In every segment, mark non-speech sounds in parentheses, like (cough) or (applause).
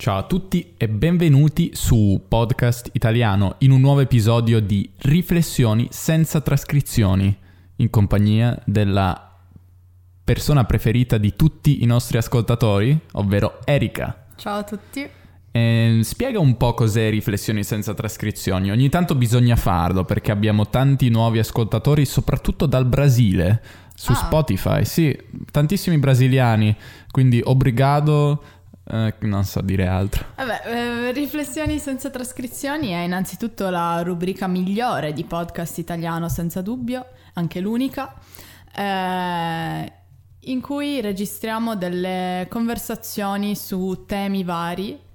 Ciao a tutti e benvenuti su Podcast Italiano in un nuovo episodio di Riflessioni senza trascrizioni in compagnia della persona preferita di tutti i nostri ascoltatori, ovvero Erika. Ciao a tutti. Eh, spiega un po' cos'è Riflessioni senza trascrizioni. Ogni tanto bisogna farlo perché abbiamo tanti nuovi ascoltatori, soprattutto dal Brasile, su Ah. Spotify. Sì, tantissimi brasiliani. Quindi obrigado, eh, non so dire altro. Vabbè, eh, Riflessioni senza trascrizioni è innanzitutto la rubrica migliore di podcast italiano, senza dubbio, anche l'unica, eh, in cui registriamo delle conversazioni su temi vari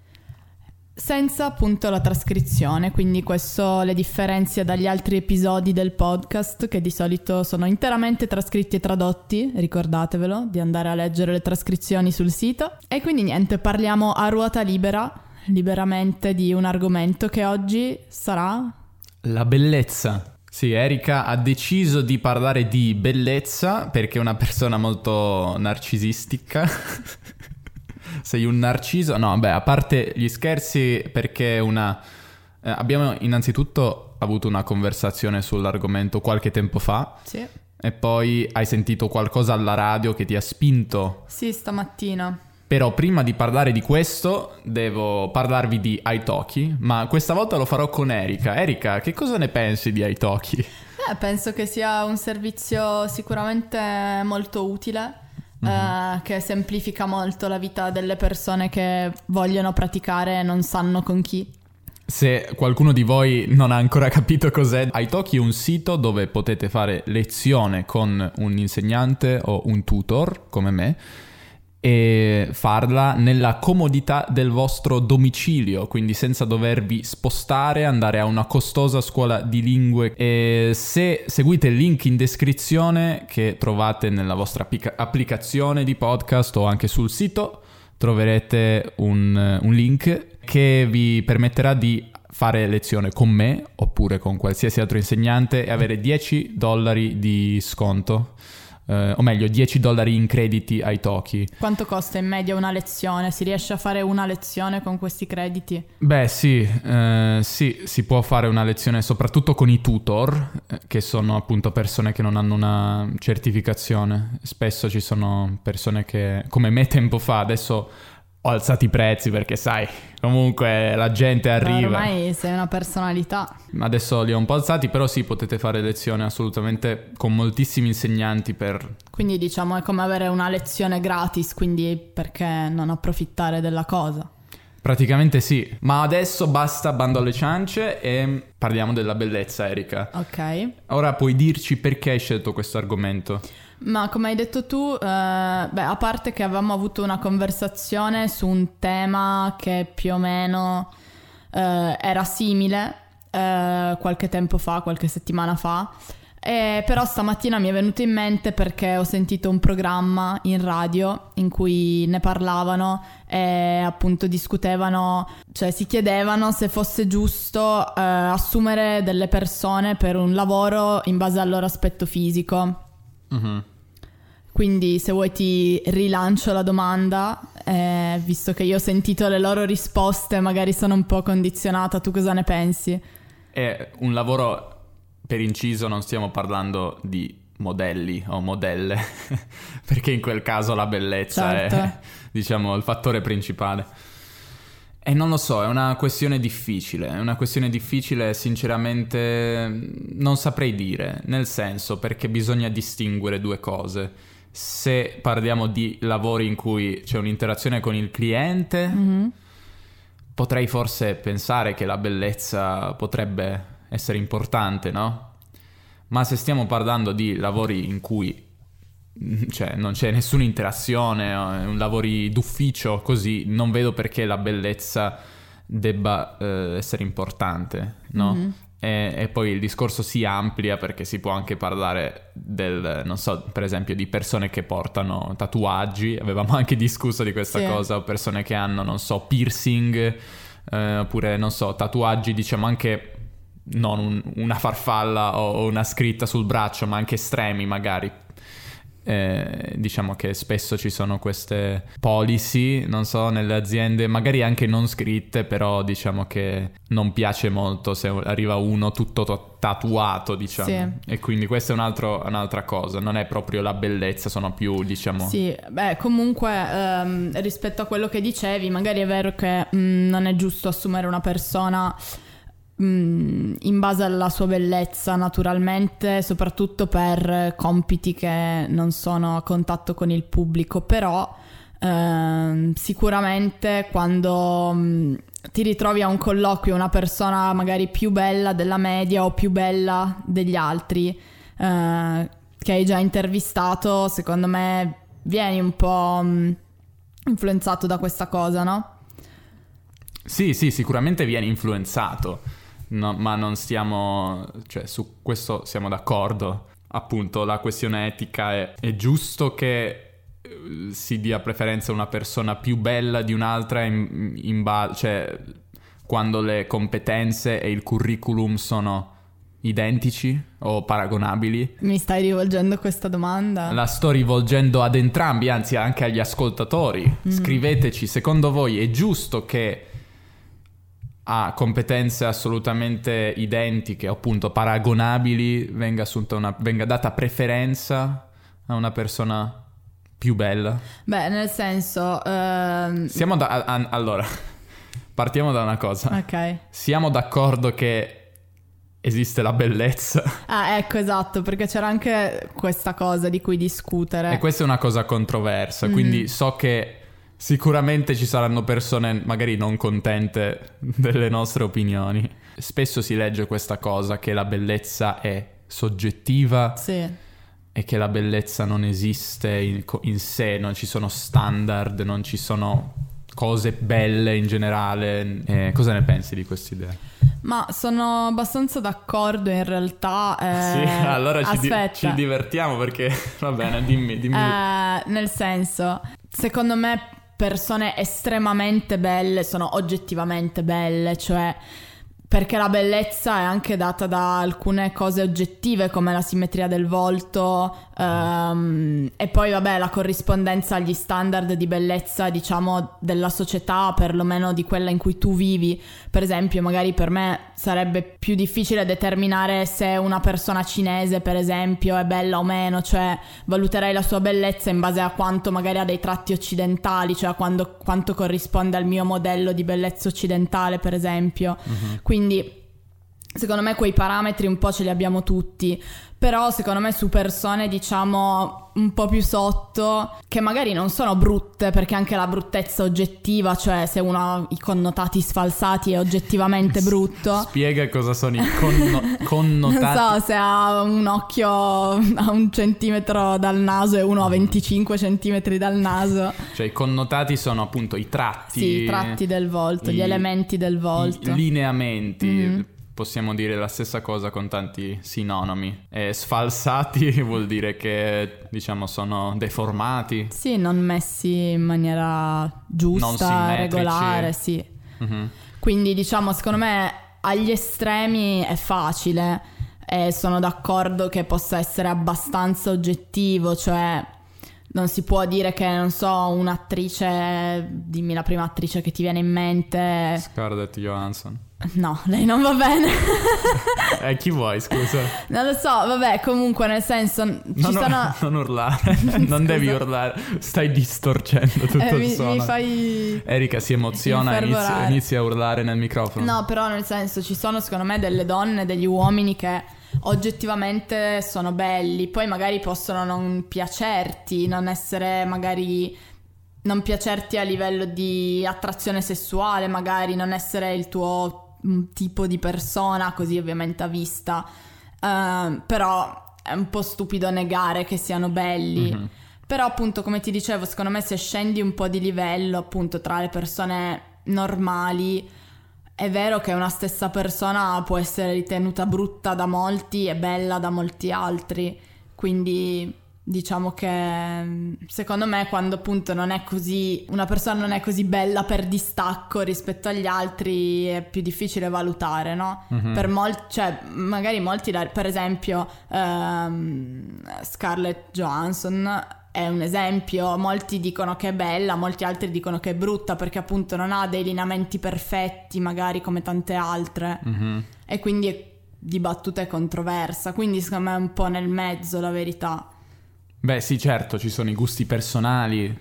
senza appunto la trascrizione, quindi questo le differenzia dagli altri episodi del podcast che di solito sono interamente trascritti e tradotti, ricordatevelo di andare a leggere le trascrizioni sul sito. E quindi niente, parliamo a ruota libera, liberamente di un argomento che oggi sarà... La bellezza. Sì, Erika ha deciso di parlare di bellezza perché è una persona molto narcisistica. (laughs) Sei un narciso? No, beh, a parte gli scherzi, perché è una... eh, abbiamo innanzitutto avuto una conversazione sull'argomento qualche tempo fa Sì, e poi hai sentito qualcosa alla radio che ti ha spinto. sì stamattina. Però prima di parlare di questo devo parlarvi di Italki, ma questa volta lo farò con Erika. Erika, che cosa ne pensi di Italki? Eh, penso che sia un servizio sicuramente molto utile, eh, che semplifica molto la vita delle persone che vogliono praticare e non sanno con chi. Se qualcuno di voi non ha ancora (laughs) capito cos'è, Italki è un sito dove potete fare lezione con un insegnante o un tutor come me e farla nella comodità del vostro domicilio, quindi senza dovervi spostare, andare a una costosa scuola di lingue. E se seguite il link in descrizione che trovate nella vostra applica- applicazione di podcast o anche sul sito, troverete un, un link che vi permetterà di fare lezione con me oppure con qualsiasi altro insegnante e avere 10 dollari di sconto. Eh, o meglio 10 dollari in crediti ai Toki. Quanto costa in media una lezione? Si riesce a fare una lezione con questi crediti? Beh sì, eh, sì, si può fare una lezione soprattutto con i tutor, eh, che sono appunto persone che non hanno una certificazione. Spesso ci sono persone che, come me tempo fa, adesso ho alzato i prezzi perché sai, comunque la gente arriva. Ormai sei una personalità. Adesso li ho un po' alzati, però sì, potete fare lezione assolutamente con moltissimi insegnanti per... Quindi diciamo è come avere una lezione gratis, quindi perché non approfittare della cosa? Praticamente sì, ma adesso basta bando alle ciance e parliamo della bellezza, Erika. Ok. Ora puoi dirci perché hai scelto questo argomento? Ma come hai detto tu, eh, beh, a parte che avevamo avuto una conversazione su un tema che più o meno eh, era simile eh, qualche tempo fa, qualche settimana fa, e però stamattina mi è venuto in mente perché ho sentito un programma in radio in cui ne parlavano e appunto discutevano, cioè si chiedevano se fosse giusto eh, assumere delle persone per un lavoro in base al loro aspetto fisico. Mhm. Quindi se vuoi ti rilancio la domanda, eh, visto che io ho sentito le loro risposte, magari sono un po' condizionata, tu cosa ne pensi? È un lavoro, per inciso, non stiamo parlando di modelli o modelle, (laughs) perché in quel caso la bellezza è, Certo. diciamo, il fattore principale. E non lo so, è una questione difficile, è una questione difficile, sinceramente non saprei dire, nel senso perché bisogna distinguere due cose. Se parliamo di lavori in cui c'è un'interazione con il cliente, Mhm. potrei forse pensare che la bellezza potrebbe essere importante, no? Ma se stiamo parlando di lavori in cui cioè, non c'è nessuna interazione, eh, un lavori d'ufficio così, non vedo perché la bellezza debba eh, essere importante, no? Mhm. E, e poi il discorso si amplia perché si può anche parlare del, non so, per esempio di persone che portano tatuaggi, avevamo (laughs) anche discusso di questa Sì. cosa, o persone che hanno, non so, piercing, eh, oppure, non so, tatuaggi, diciamo anche non un- una farfalla o o una scritta sul braccio, ma anche estremi magari. Eh, diciamo che spesso ci sono queste policy, non so, nelle aziende, magari anche non scritte, però diciamo che non piace molto se arriva uno tutto to- tatuato, diciamo. Sì. E quindi questa è un altro, un'altra cosa, non è proprio la bellezza, sono più, diciamo... Sì, beh, comunque ehm, rispetto a quello che dicevi, magari è vero che mh, mm, non è giusto assumere una persona in base alla sua bellezza naturalmente, soprattutto per compiti che non sono a contatto con il pubblico, però eh, sicuramente quando mm, ti ritrovi a un colloquio una persona magari più bella della media o più bella degli altri eh, che hai già intervistato, secondo me vieni un po' mh, mm, influenzato da questa cosa, no? Sì, sì, sicuramente vieni influenzato no, ma non stiamo, cioè su questo siamo d'accordo. Appunto, la questione etica è, è giusto che eh, si dia preferenza a una persona più bella di un'altra in, in base, cioè quando le competenze e il curriculum sono identici o paragonabili? Mi stai rivolgendo questa domanda? La sto rivolgendo ad entrambi, anzi anche agli ascoltatori. Mm. Scriveteci, secondo voi è giusto che ha competenze assolutamente identiche, appunto paragonabili, venga, una, venga data preferenza a una persona più bella? Beh, nel senso... Ehm... Siamo da... A, a, allora, (laughs) partiamo da una cosa. Ok. Siamo d'accordo che esiste la bellezza. (laughs) Ah, ecco, esatto, perché c'era anche questa cosa di cui discutere. E questa è una cosa controversa, mm. quindi so che Sicuramente ci saranno persone magari non contente delle nostre opinioni. Spesso si legge questa cosa che la bellezza è soggettiva sì. e che la bellezza non esiste in, in sé, non ci sono standard, non ci sono cose belle in generale. Eh, cosa ne pensi di questa idea? Ma sono abbastanza d'accordo in realtà. Eh, (laughs) sì, allora ci, di- ci, divertiamo perché (laughs) va bene, dimmi. dimmi. Eh, nel senso, secondo me persone estremamente belle sono oggettivamente belle, cioè perché la bellezza è anche data da alcune cose oggettive come la simmetria del volto um, e poi vabbè la corrispondenza agli standard di bellezza diciamo della società, perlomeno di quella in cui tu vivi. Per esempio magari per me sarebbe più difficile determinare se una persona cinese per esempio è bella o meno, cioè valuterei la sua bellezza in base a quanto magari ha dei tratti occidentali, cioè quando, quanto corrisponde al mio modello di bellezza occidentale per esempio. Uh-huh. Quindi secondo me quei parametri un po' ce li abbiamo tutti, però secondo me su persone diciamo un po' più sotto, che magari non sono brutte, perché anche la bruttezza oggettiva, cioè se uno ha i connotati sfalsati è oggettivamente brutto. Spiega cosa sono i (laughs) conno- connotati. Non so se ha un occhio (laughs) a un centimetro dal naso e uno a 25 centimetri dal naso. Cioè i connotati sono appunto i tratti. Sì, i tratti del volto, i, gli elementi del volto. I lineamenti. Mm possiamo dire la stessa cosa con tanti sinonimi. E sfalsati (laughs) vuol dire che, diciamo, sono deformati. Sì, non messi in maniera giusta, regolare, sì. Mm-hmm. Quindi, diciamo, secondo me agli estremi è facile e sono d'accordo che possa essere abbastanza oggettivo, cioè non si può dire che, non so, un'attrice, dimmi la prima attrice che ti viene in mente. Scarlett Johansson. No, lei non va bene. (laughs) eh, chi vuoi, scusa? Non lo so, vabbè, comunque nel senso... Ci non, sono... (laughs) non urlare, (laughs) non devi urlare, stai distorcendo tutto eh, il mi, suono. Mi fai... Erika si emoziona e inizia, inizia a urlare nel microfono. No, però nel senso ci sono secondo me delle donne, degli uomini che oggettivamente sono belli, poi magari possono non piacerti, non essere magari non piacerti a livello di attrazione sessuale, magari non essere il tuo tipo di persona, così ovviamente a vista. Uh, però è un po' stupido negare che siano belli. Mm-hmm. Però appunto, come ti dicevo, secondo me se scendi un po' di livello, appunto, tra le persone normali, è vero che una stessa persona può essere ritenuta brutta da molti e bella da molti altri. Quindi Diciamo che secondo me quando appunto non è così, una persona non è così bella per distacco rispetto agli altri è più difficile valutare, no? Mm-hmm. Per molti, cioè magari molti, per esempio um, Scarlett Johansson è un esempio, molti dicono che è bella, molti altri dicono che è brutta perché appunto non ha dei lineamenti perfetti magari come tante altre mm-hmm. e quindi è dibattuta e controversa, quindi secondo me è un po' nel mezzo la verità. Beh sì, certo, ci sono i gusti personali,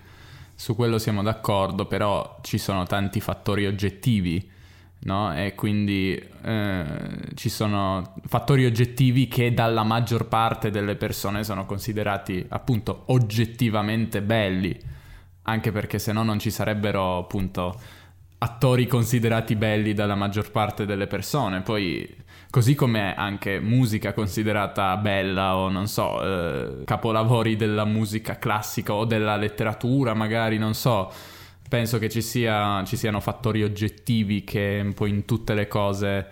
su quello siamo d'accordo, però ci sono tanti fattori oggettivi, no? E quindi eh, ci sono fattori oggettivi che dalla maggior parte delle persone sono considerati appunto oggettivamente belli, anche perché se no non ci sarebbero appunto attori considerati belli dalla maggior parte delle persone. Poi Così come anche musica considerata bella o non so, eh, capolavori della musica classica o della letteratura magari, non so. Penso che ci, sia, ci siano fattori oggettivi che un po' in tutte le cose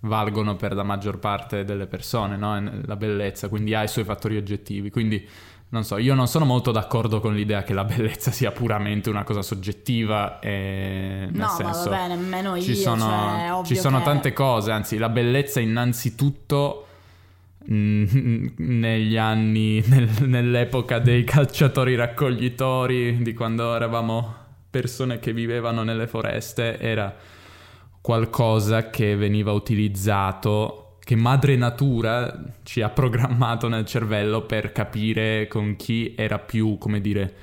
valgono per la maggior parte delle persone, no? La bellezza, quindi ha i suoi fattori oggettivi. Quindi non so, io non sono molto d'accordo con l'idea che la bellezza sia puramente una cosa soggettiva e nel no, senso ma va bene, nemmeno ci io, sono, cioè, ci sono che... tante cose, anzi la bellezza innanzitutto mm, (laughs) negli anni, nel, nell'epoca dei calciatori raccoglitori, di quando eravamo persone che vivevano nelle foreste, era qualcosa che veniva utilizzato che madre natura ci ha programmato nel cervello per capire con chi era più, come dire,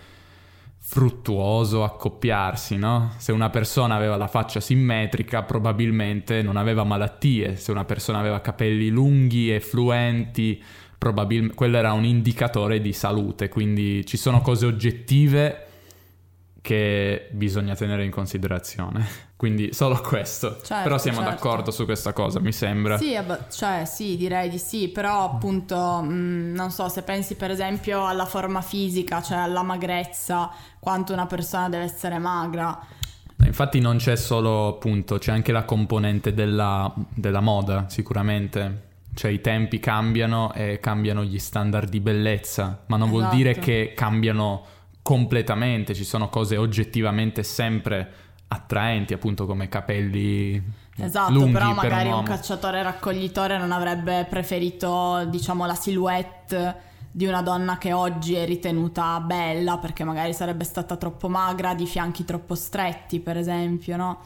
fruttuoso accoppiarsi, no? Se una persona aveva la faccia simmetrica, probabilmente non aveva malattie, se una persona aveva capelli lunghi e fluenti, probabilmente quello era un indicatore di salute, quindi ci sono cose oggettive che bisogna tenere in considerazione. Quindi solo questo. Certo, però siamo certo. d'accordo su questa cosa, mi sembra. Sì, cioè sì, direi di sì, però appunto mh, mm, non so se pensi per esempio alla forma fisica, cioè alla magrezza, quanto una persona deve essere magra. Infatti non c'è solo appunto, c'è anche la componente della, della moda sicuramente. Cioè i tempi cambiano e cambiano gli standard di bellezza, ma non esatto. vuol dire che cambiano completamente, ci sono cose oggettivamente sempre attraenti, appunto come capelli Esatto, lunghi però per magari un, un cacciatore raccoglitore non avrebbe preferito, diciamo, la silhouette di una donna che oggi è ritenuta bella perché magari sarebbe stata troppo magra, di fianchi troppo stretti, per esempio, no?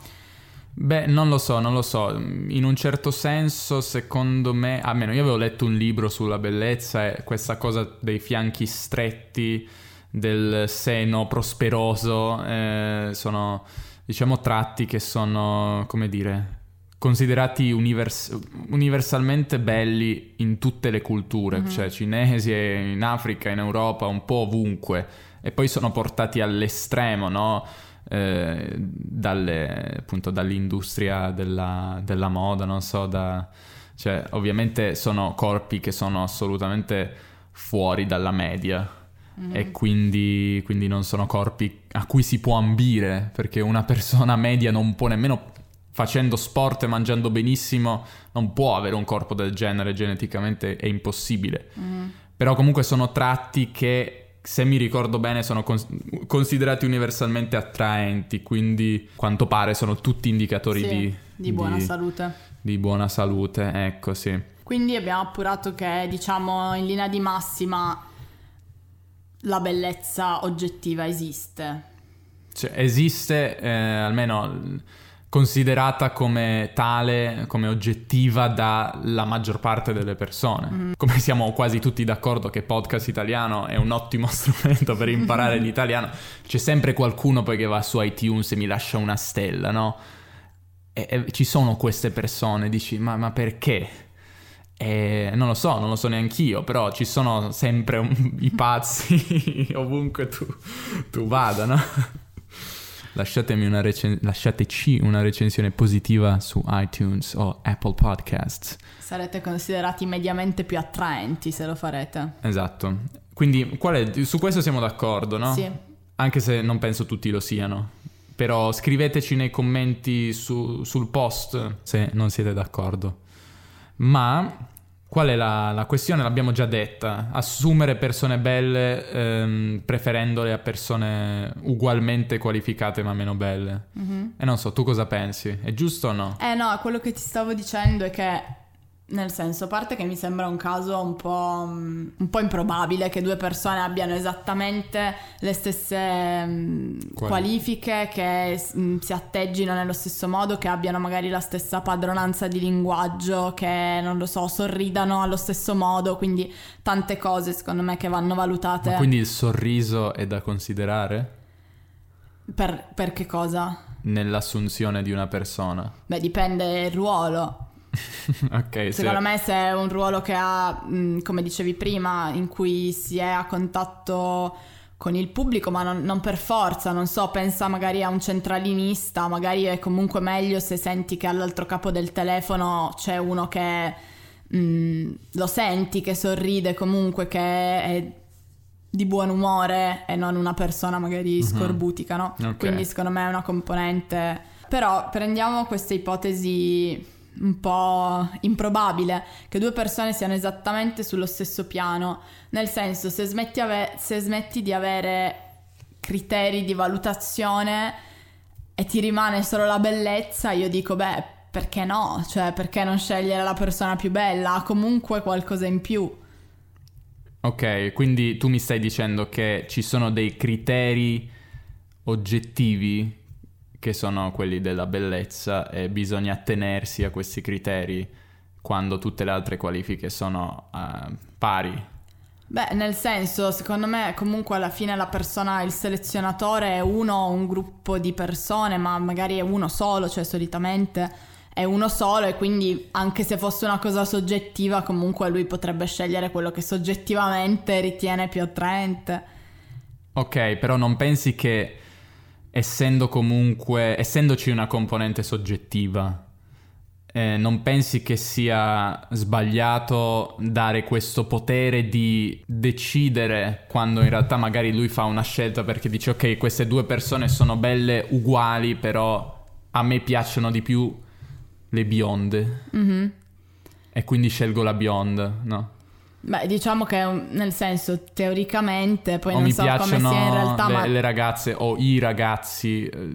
Beh, non lo so, non lo so. In un certo senso, secondo me, almeno io avevo letto un libro sulla bellezza e questa cosa dei fianchi stretti del seno prosperoso, eh, sono diciamo tratti che sono, come dire, considerati univers- universalmente belli in tutte le culture, mm-hmm. cioè cinesi, in Africa, in Europa, un po' ovunque, e poi sono portati all'estremo, no? Eh, dalle, appunto dall'industria della, della, moda, non so, da, cioè ovviamente sono corpi che sono assolutamente fuori dalla media mm. e quindi, quindi non sono corpi a cui si può ambire, perché una persona media non può nemmeno facendo sport e mangiando benissimo, non può avere un corpo del genere geneticamente, è impossibile. Mm. Però comunque sono tratti che, se mi ricordo bene, sono cons- considerati universalmente attraenti, quindi quanto pare sono tutti indicatori sì, di, di, buona di, salute. Di buona salute, ecco sì. Quindi abbiamo appurato che, diciamo, in linea di massima la bellezza oggettiva esiste. Cioè, esiste eh, almeno considerata come tale, come oggettiva dalla maggior parte delle persone. Mm. Come siamo quasi tutti d'accordo che podcast italiano è un ottimo (laughs) strumento per imparare (laughs) l'italiano, c'è sempre qualcuno poi che va su iTunes e mi lascia una stella, no? E, e ci sono queste persone, dici, ma, ma perché? E non lo so, non lo so neanch'io, però ci sono sempre un, i pazzi (laughs) ovunque tu, tu vada, no? Lasciatemi una recen- lasciateci una recensione positiva su iTunes o Apple Podcasts. Sarete considerati mediamente più attraenti se lo farete. Esatto. Quindi è, su questo siamo d'accordo, no? Sì. Anche se non penso tutti lo siano. Però scriveteci nei commenti su, sul post se non siete d'accordo. Ma Qual è la, la questione? L'abbiamo già detta. Assumere persone belle ehm, preferendole a persone ugualmente qualificate ma meno belle. Mm-hmm. E non so, tu cosa pensi? È giusto o no? Eh no, quello che ti stavo dicendo è che nel senso, a parte che mi sembra un caso un po', mm, un po improbabile che due persone abbiano esattamente le stesse mm, Quali- qualifiche, che mm, si atteggino nello stesso modo, che abbiano magari la stessa padronanza di linguaggio, che non lo so, sorridano allo stesso modo, quindi tante cose secondo me che vanno valutate. Ma quindi il sorriso è da considerare Per, per che cosa? nell'assunzione di una persona? Beh, dipende il ruolo. (laughs) ok, Secondo se... me se è un ruolo che ha, come dicevi prima, in cui si è a contatto con il pubblico, ma non, non per forza, non so, pensa magari a un centralinista, magari è comunque meglio se senti che all'altro capo del telefono c'è uno che mh, lo senti, che sorride comunque, che è di buon umore e non una persona magari scorbutica, no? Ok. Quindi secondo me è una componente... Però prendiamo questa ipotesi un po' improbabile, che due persone siano esattamente sullo stesso piano, nel senso se smetti, ave- se smetti di avere criteri di valutazione e ti rimane solo la bellezza, io dico beh, perché no? Cioè, perché non scegliere la persona più bella? Ha comunque qualcosa in più. Ok, quindi tu mi stai dicendo che ci sono dei criteri oggettivi che sono quelli della bellezza e bisogna attenersi a questi criteri quando tutte le altre qualifiche sono eh, pari. Beh, nel senso, secondo me comunque alla fine la persona, il selezionatore è uno o un gruppo di persone, ma magari è uno solo, cioè solitamente è uno solo e quindi anche se fosse una cosa soggettiva comunque lui potrebbe scegliere quello che soggettivamente ritiene più attraente. Ok, però non pensi che essendo comunque, essendoci una componente soggettiva, eh, non pensi che sia sbagliato dare questo potere di decidere quando in realtà magari lui fa una scelta perché dice ok, queste due persone sono belle uguali, però a me piacciono di più le bionde Mhm. e quindi scelgo la bionda, no? Beh, diciamo che un- nel senso teoricamente, poi o non mi so come sia in realtà, le, ma le ragazze o i ragazzi eh,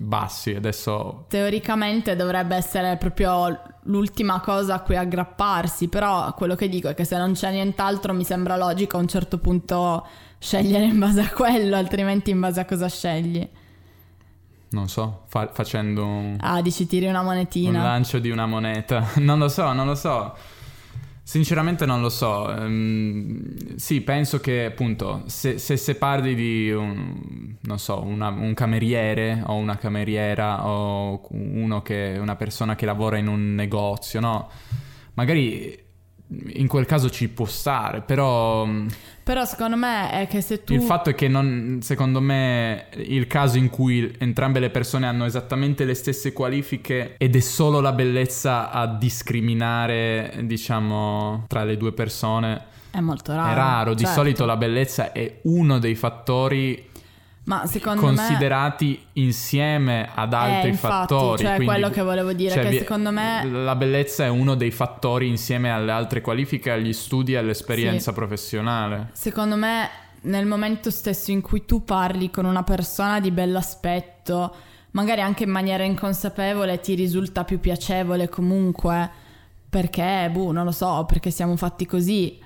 bassi, adesso teoricamente dovrebbe essere proprio l'ultima cosa a cui aggrapparsi, però quello che dico è che se non c'è nient'altro mi sembra logico a un certo punto scegliere in base a quello, altrimenti in base a cosa scegli? non so, fa- facendo un, Ah, dici tiri una un monetina. lancio di una moneta. (laughs) Non lo so, non lo so. Sinceramente non lo so. Ehm, sì, penso che appunto se, se, se parli di un, non so, una- un cameriere o una cameriera o che, una persona che lavora in un negozio, no? Magari in quel caso ci può stare, però mm, Però secondo me è che se tu... il fatto è che non, secondo me il caso in cui entrambe le persone hanno esattamente le stesse qualifiche ed è solo la bellezza a discriminare, diciamo, tra le due persone È molto raro. è raro. Di certo. solito la bellezza è uno dei fattori Ma secondo me... considerati insieme ad altri Eh, infatti, fattori. cioè quindi- quello che volevo dire, cioè, che secondo me- la bellezza è uno dei fattori insieme alle altre qualifiche, agli studi e all'esperienza Sì. professionale. Secondo me, nel momento stesso in cui tu parli con una persona di bell'aspetto, magari anche in maniera inconsapevole ti risulta più piacevole comunque, perché, boh, non lo so, perché siamo fatti così.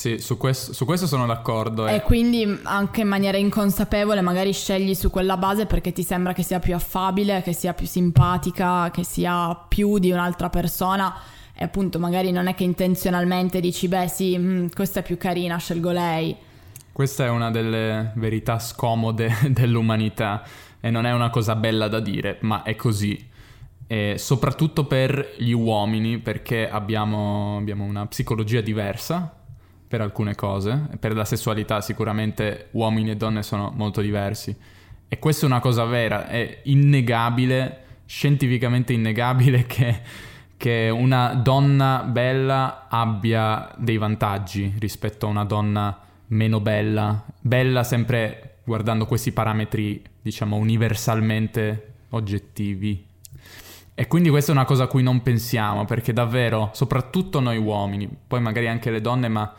Sì, su questo, su questo sono d'accordo. eh. E quindi anche in maniera inconsapevole magari scegli su quella base perché ti sembra che sia più affabile, che sia più simpatica, che sia più di un'altra persona. E appunto magari non è che intenzionalmente dici, beh sì, mm, questa è più carina, scelgo lei. Questa è una delle verità scomode (laughs) dell'umanità e non è una cosa bella da dire, ma è così. E soprattutto per gli uomini, perché abbiamo, abbiamo una psicologia diversa per alcune cose. Per la sessualità sicuramente uomini e donne sono molto diversi. E questa è una cosa vera, è innegabile, scientificamente innegabile (laughs) che, che una donna bella abbia dei vantaggi rispetto a una donna meno bella. Bella sempre guardando questi parametri, diciamo, universalmente oggettivi. E quindi questa è una cosa a cui non pensiamo, perché davvero, soprattutto noi uomini, poi magari anche le donne, ma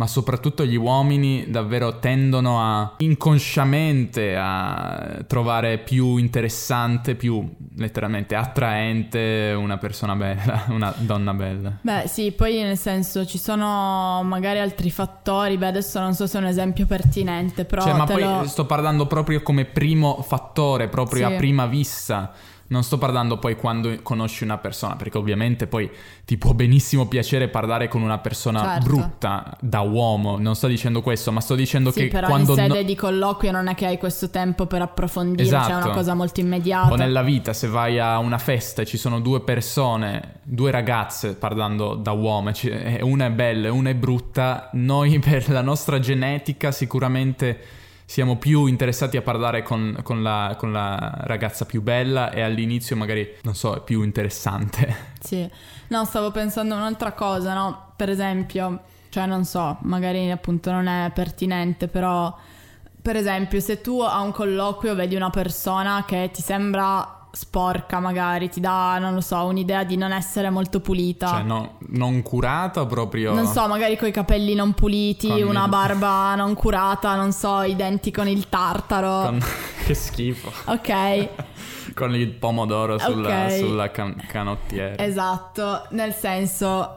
ma soprattutto gli uomini davvero tendono a inconsciamente a trovare più interessante, più letteralmente attraente una persona bella, (laughs) una donna bella. Beh, sì, poi nel senso ci sono magari altri fattori, beh, adesso non so se è un esempio pertinente, però cioè, ma poi lo... sto parlando proprio come primo fattore, proprio sì. a prima vista. Non sto parlando poi quando conosci una persona, perché ovviamente poi ti può benissimo piacere parlare con una persona certo. brutta da uomo, non sto dicendo questo, ma sto dicendo sì, che però quando... in sede no... di colloquio non è che hai questo tempo per approfondire, esatto. cioè è una esatto. cosa molto immediata. O nella vita, se vai a una festa e ci sono due persone, due ragazze parlando da uomo, una è bella e una è brutta, noi per la nostra genetica sicuramente siamo più interessati a parlare con, con, la, con, la, ragazza più bella e all'inizio magari, non so, è più interessante. (laughs) Sì, no, stavo pensando a un'altra cosa, no? Per esempio, cioè non so, magari appunto non è pertinente, però per esempio se tu a un colloquio vedi una persona che ti sembra sporca magari, ti dà, non lo so, un'idea di non essere molto pulita. Cioè, no, non curata proprio... Non so, magari con i capelli non puliti, con una il... barba non curata, non so, i denti con il tartaro. Con... (laughs) che schifo. Ok. (laughs) con il pomodoro sulla, okay. sulla can- canottiera. Esatto, nel senso...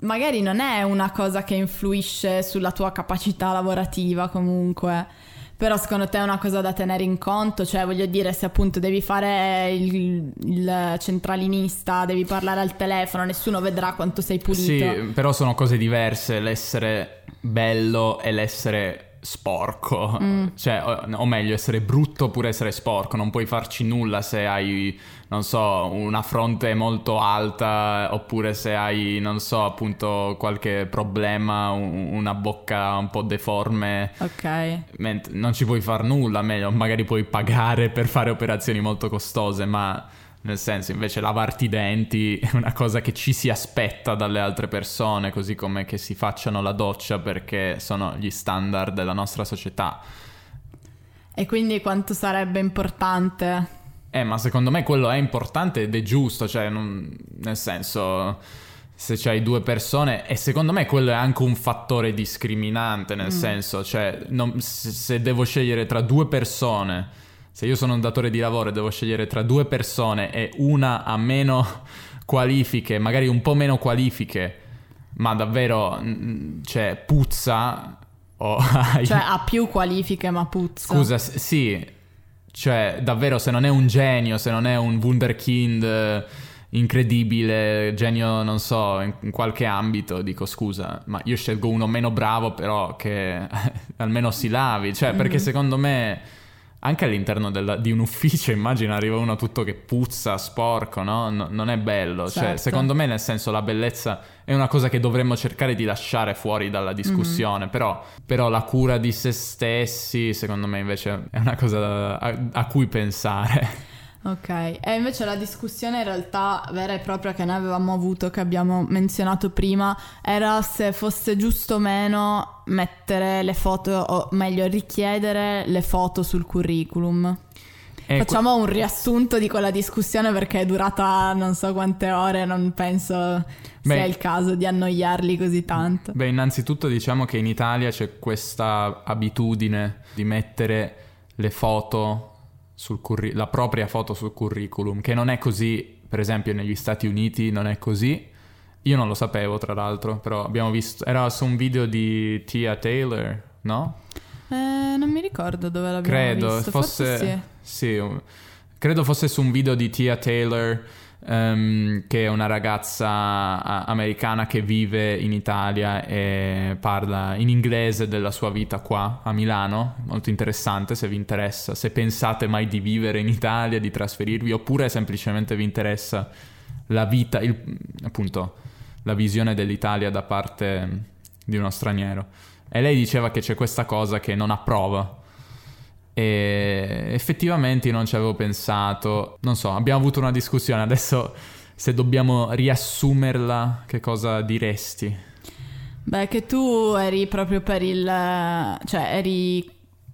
Magari non è una cosa che influisce sulla tua capacità lavorativa comunque però secondo te è una cosa da tenere in conto? Cioè, voglio dire, se appunto devi fare il, il centralinista, devi parlare al telefono, nessuno vedrà quanto sei pulito. Sì, però sono cose diverse l'essere bello e l'essere sporco, mm. cioè, o, o, meglio, essere brutto oppure essere sporco, non puoi farci nulla se hai, non so, una fronte molto alta oppure se hai, non so, appunto qualche problema, un, una bocca un po' deforme. Ok. Ment- non ci puoi far nulla, meglio, magari puoi pagare per fare operazioni molto costose, ma nel senso, invece, lavarti i denti è una cosa che ci si aspetta dalle altre persone, così come che si facciano la doccia perché sono gli standard della nostra società. E quindi quanto sarebbe importante? Eh, ma secondo me quello è importante ed è giusto, cioè, non, nel senso, se c'hai due persone, e secondo me quello è anche un fattore discriminante, nel mm. senso, cioè, non, se, se devo scegliere tra due persone se io sono un datore di lavoro e devo scegliere tra due persone e una ha meno (laughs) qualifiche, magari un po' meno qualifiche, ma davvero cioè, puzza. O (laughs) hai... Cioè ha più qualifiche ma puzza. Scusa, sì, cioè davvero se non è un genio, se non è un wunderkind eh, incredibile, genio non so, in, in, qualche ambito, dico scusa, ma io scelgo uno meno bravo però che (laughs) almeno si lavi, cioè mm-hmm. perché secondo me anche all'interno della, di un ufficio, (laughs) immagino arriva uno tutto che puzza, sporco, no? no non è bello. Cioè, certo. Cioè, secondo me, nel senso, la bellezza è una cosa che dovremmo cercare di lasciare fuori dalla discussione. Mm-hmm. Però, però, la cura di se stessi, secondo me, invece, è una cosa a, a cui pensare. Ok, e invece la discussione in realtà vera e propria che noi avevamo avuto, che abbiamo menzionato prima, era se fosse giusto o meno mettere le foto, o meglio richiedere le foto sul curriculum. E Facciamo que- un riassunto di quella discussione perché è durata non so quante ore, non penso beh, sia il caso di annoiarli così tanto. Beh, innanzitutto diciamo che in Italia c'è questa abitudine di mettere le foto curri- la propria foto sul curriculum, che non è così, per esempio negli Stati Uniti non è così. Io non lo sapevo, tra l'altro, però abbiamo visto, era su un video di Tia Taylor, no? Eh, non mi ricordo dove l'abbiamo credo, visto, fosse, sì. sì. Credo fosse su un video di Tia Taylor um, che è una ragazza americana che vive in Italia e parla in inglese della sua vita qua a Milano. Molto interessante se vi interessa, se pensate mai di vivere in Italia, di trasferirvi, oppure semplicemente vi interessa la vita, il, appunto, la visione dell'Italia da parte di uno straniero. E lei diceva che c'è questa cosa che non approva e effettivamente non ci avevo pensato. Non so, abbiamo avuto una discussione. Adesso, se dobbiamo riassumerla, che cosa diresti? Beh, che tu eri proprio per il. cioè, eri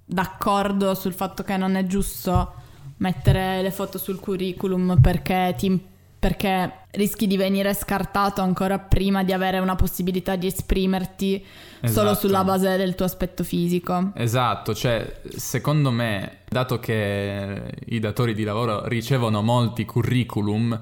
d'accordo sul fatto che non è giusto mettere le foto sul curriculum perché ti perché rischi di venire scartato ancora prima di avere una possibilità di esprimerti esatto. solo sulla base del tuo aspetto fisico. Esatto, cioè secondo me, dato che i datori di lavoro ricevono molti curriculum,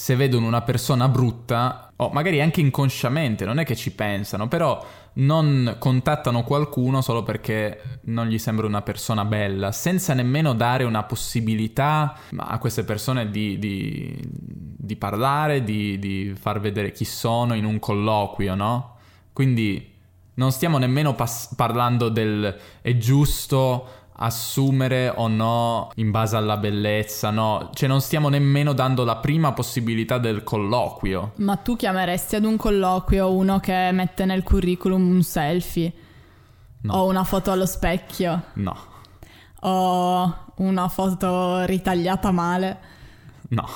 se vedono una persona brutta, o magari anche inconsciamente, non è che ci pensano, però non contattano qualcuno solo perché non gli sembra una persona bella, senza nemmeno dare una possibilità a queste persone di, di, di parlare, di, di, far vedere chi sono in un colloquio, no? Quindi non stiamo nemmeno pas- parlando del è giusto assumere o no in base alla bellezza, no? Cioè non stiamo nemmeno dando la prima possibilità del colloquio. Ma tu chiameresti ad un colloquio uno che mette nel curriculum un selfie? No. O una foto allo specchio? No. O una foto ritagliata male? No.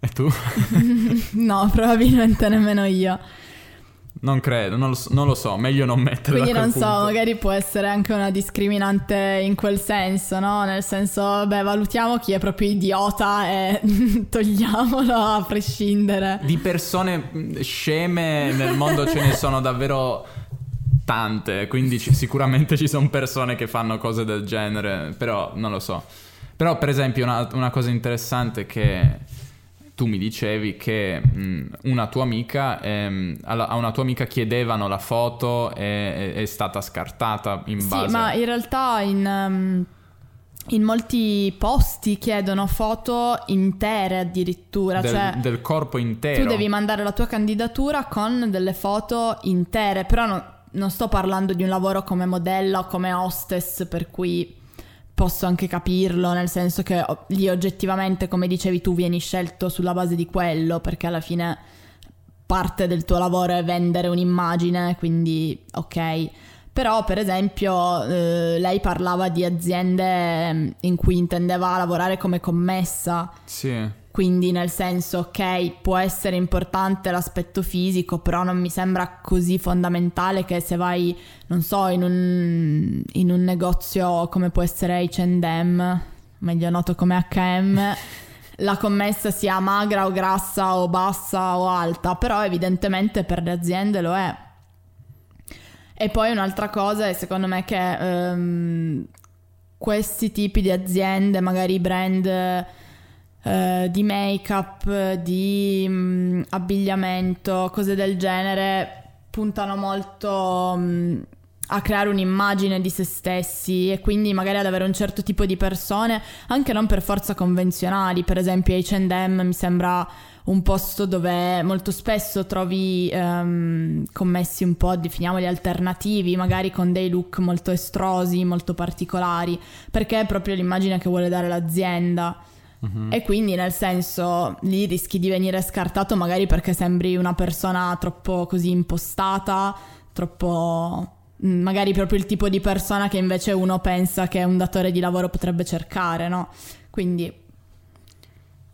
E tu? (laughs) no, probabilmente nemmeno io. Non credo, non lo, so, non lo so, meglio non metterla Quindi non so, punto. magari può essere anche una discriminante in quel senso, no? Nel senso, beh, valutiamo chi è proprio idiota e (laughs) togliamolo a prescindere. Di persone mm, sceme nel mondo ce ne sono davvero tante, quindi ci, sicuramente ci sono persone che fanno cose del genere, però non lo so. Però per esempio una, una cosa interessante che tu mi dicevi che mh, una tua amica, ehm, a una tua amica chiedevano la foto e è, è stata scartata in base... Sì, ma in realtà in... Um, in molti posti chiedono foto intere addirittura, del, cioè del corpo intero. Tu devi mandare la tua candidatura con delle foto intere, però no, non sto parlando di un lavoro come modella o come hostess per cui posso anche capirlo, nel senso che lì oggettivamente, come dicevi tu, vieni scelto sulla base di quello, perché alla fine parte del tuo lavoro è vendere un'immagine, quindi ok. Però, per esempio, eh, lei parlava di aziende mm, in cui intendeva lavorare come commessa. Sì. Quindi nel senso, ok, può essere importante l'aspetto fisico, però non mi sembra così fondamentale che se vai, non so, in un, in un negozio come può essere H&M, meglio noto come H&M, (laughs) la commessa sia magra o grassa o bassa o alta, però evidentemente per le aziende lo è. E poi un'altra cosa è secondo me che um, questi tipi di aziende, magari brand eh, di make-up, di mh, mm, abbigliamento, cose del genere, puntano molto mh, mm, a creare un'immagine di se stessi e quindi magari ad avere un certo tipo di persone, anche non per forza convenzionali, per esempio H&M mi sembra un posto dove molto spesso trovi um, commessi un po', definiamoli alternativi, magari con dei look molto estrosi, molto particolari, perché è proprio l'immagine che vuole dare l'azienda. Uh-huh. E quindi nel senso lì rischi di venire scartato magari perché sembri una persona troppo così impostata, troppo mm, magari proprio il tipo di persona che invece uno pensa che un datore di lavoro potrebbe cercare, no? Quindi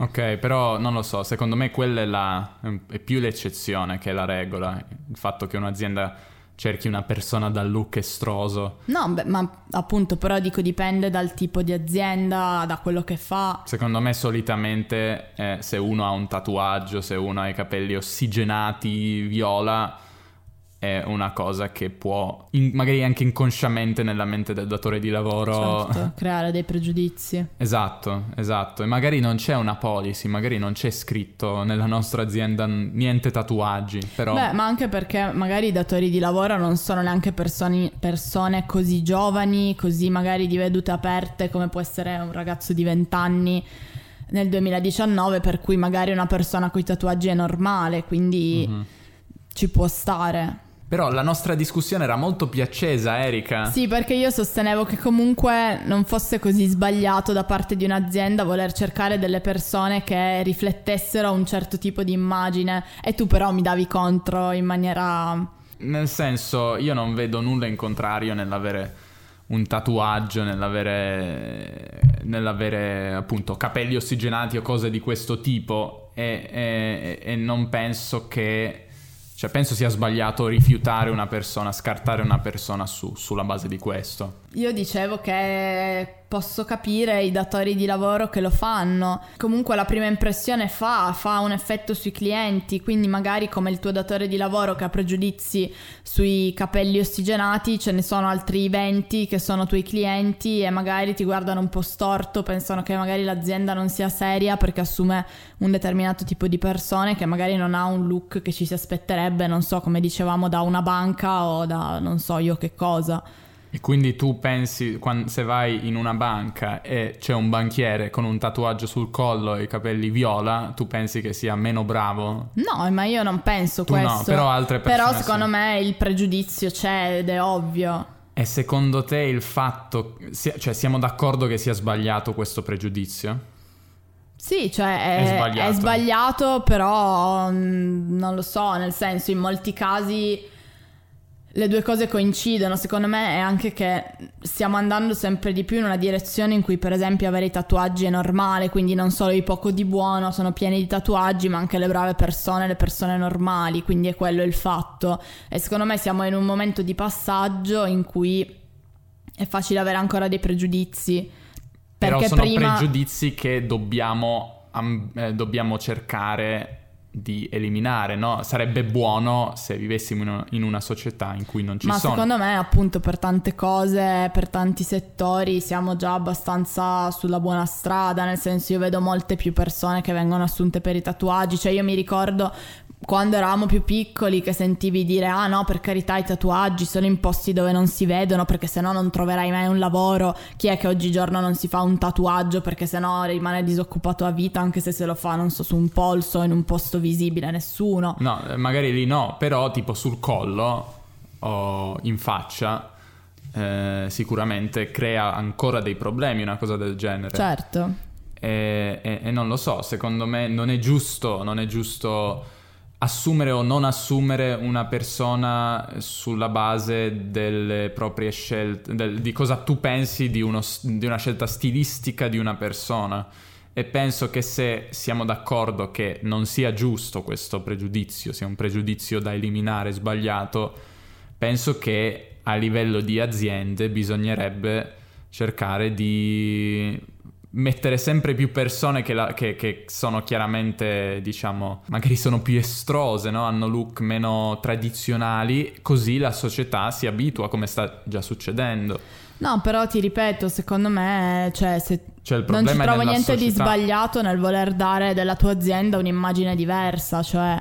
Ok, però non lo so, secondo me quella è, la, è più l'eccezione che la regola, il fatto che un'azienda cerchi una persona dal look estroso. No, beh, ma appunto, però dico dipende dal tipo di azienda, da quello che fa. Secondo me solitamente eh, se uno ha un tatuaggio, se uno ha i capelli ossigenati viola, è una cosa che può, in, magari anche inconsciamente nella mente del datore di lavoro... Certo, (laughs) creare dei pregiudizi. Esatto, esatto. E magari non c'è una policy, magari non c'è scritto nella nostra azienda niente tatuaggi, però... Beh, ma anche perché magari i datori di lavoro non sono neanche persone, persone così giovani, così magari di vedute aperte come può essere un ragazzo di 20 anni nel 2019, per cui magari una persona con i tatuaggi è normale, quindi... Mm-hmm. Ci può stare. Però la nostra discussione era molto più accesa, Erika. Sì, perché io sostenevo che comunque non fosse così sbagliato da parte di un'azienda voler cercare delle persone che riflettessero un certo tipo di immagine e tu però mi davi contro in maniera... Nel senso, io non vedo nulla in contrario nell'avere un tatuaggio, nell'avere, nell'avere appunto capelli ossigenati o cose di questo tipo e, e, e non penso che cioè, penso sia sbagliato rifiutare una persona, scartare una persona su, sulla base di questo. Io dicevo che posso capire i datori di lavoro che lo fanno. Comunque la prima impressione fa, fa un effetto sui clienti, quindi magari come il tuo datore di lavoro che ha pregiudizi sui capelli ossigenati, ce ne sono altri 20 che sono tuoi clienti e magari ti guardano un po' storto, pensano che magari l'azienda non sia seria perché assume un determinato tipo di persone che magari non ha un look che ci si aspetterebbe, non so, come dicevamo, da una banca o da non so io che cosa. E quindi tu pensi, quando, se vai in una banca e c'è un banchiere con un tatuaggio sul collo e i capelli viola, tu pensi che sia meno bravo? No, ma io non penso tu questo. No, però altre persone Però secondo sì. me il pregiudizio c'è ed è ovvio. E secondo te il fatto, cioè siamo d'accordo che sia sbagliato questo pregiudizio? Sì, cioè è, È sbagliato. è sbagliato, però mm, non lo so, nel senso in molti casi le due cose coincidono, secondo me è anche che stiamo andando sempre di più in una direzione in cui per esempio avere i tatuaggi è normale, quindi non solo i poco di buono sono pieni di tatuaggi, ma anche le brave persone, le persone normali, quindi è quello il fatto. E secondo me siamo in un momento di passaggio in cui è facile avere ancora dei pregiudizi. Però Perché sono prima... pregiudizi che dobbiamo, am- eh, dobbiamo cercare di eliminare, no? Sarebbe buono se vivessimo in una, in una società in cui non ci Ma sono. secondo me, appunto, per tante cose, per tanti settori, siamo già abbastanza sulla buona strada. Nel senso, io vedo molte più persone che vengono assunte per i tatuaggi. Cioè, io mi ricordo quando eravamo più piccoli che sentivi dire ah no per carità i tatuaggi sono in posti dove non si vedono perché sennò non troverai mai un lavoro. Chi è che oggigiorno non si fa un tatuaggio perché sennò rimane disoccupato a vita anche se se lo fa non so su un polso in un posto visibile nessuno. No, eh, magari lì no, però tipo sul collo o in faccia eh, sicuramente crea ancora dei problemi una cosa del genere. certo. E, e- e non lo so, secondo me non è giusto, non è giusto assumere o non assumere una persona sulla base delle proprie scelte, del- di cosa tu pensi di, uno di una scelta stilistica di una persona. E penso che se siamo d'accordo che non sia giusto questo pregiudizio, sia un pregiudizio da eliminare, sbagliato, penso che a livello di aziende bisognerebbe cercare di mettere sempre più persone che, la- che- che sono chiaramente, diciamo, magari sono più estrose, no? hanno look meno tradizionali, così la società si abitua, come sta già succedendo. no però ti ripeto secondo me cioè se Cioè non ci trovo niente di società. sbagliato nel voler dare della tua azienda un'immagine diversa, cioè